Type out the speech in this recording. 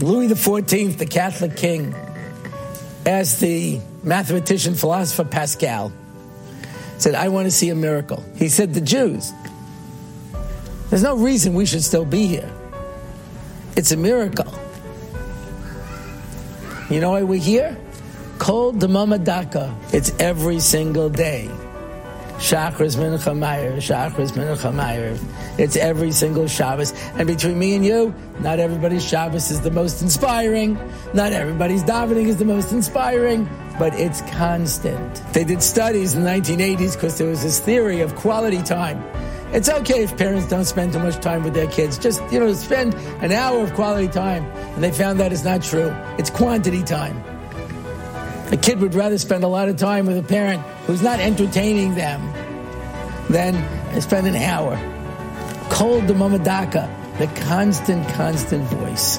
Louis XIV, the Catholic king, asked the mathematician philosopher Pascal, said, I want to see a miracle. He said, The Jews, there's no reason we should still be here. It's a miracle. You know why we're here? Kol Daka. It's every single day. Shachris Mincha Maariv, Shachris Mincha Maariv. It's every single Shabbos. And between me and you, not everybody's Shabbos is the most inspiring. Not everybody's davening is the most inspiring. But it's constant. They did studies in the 1980s because there was this theory of quality time. It's okay if parents don't spend too much time with their kids. Just, you know, spend an hour of quality time. And they found that is not true. It's quantity time. A kid would rather spend a lot of time with a parent who's not entertaining them than spend an hour. Kol demamah dakah, the constant, constant voice.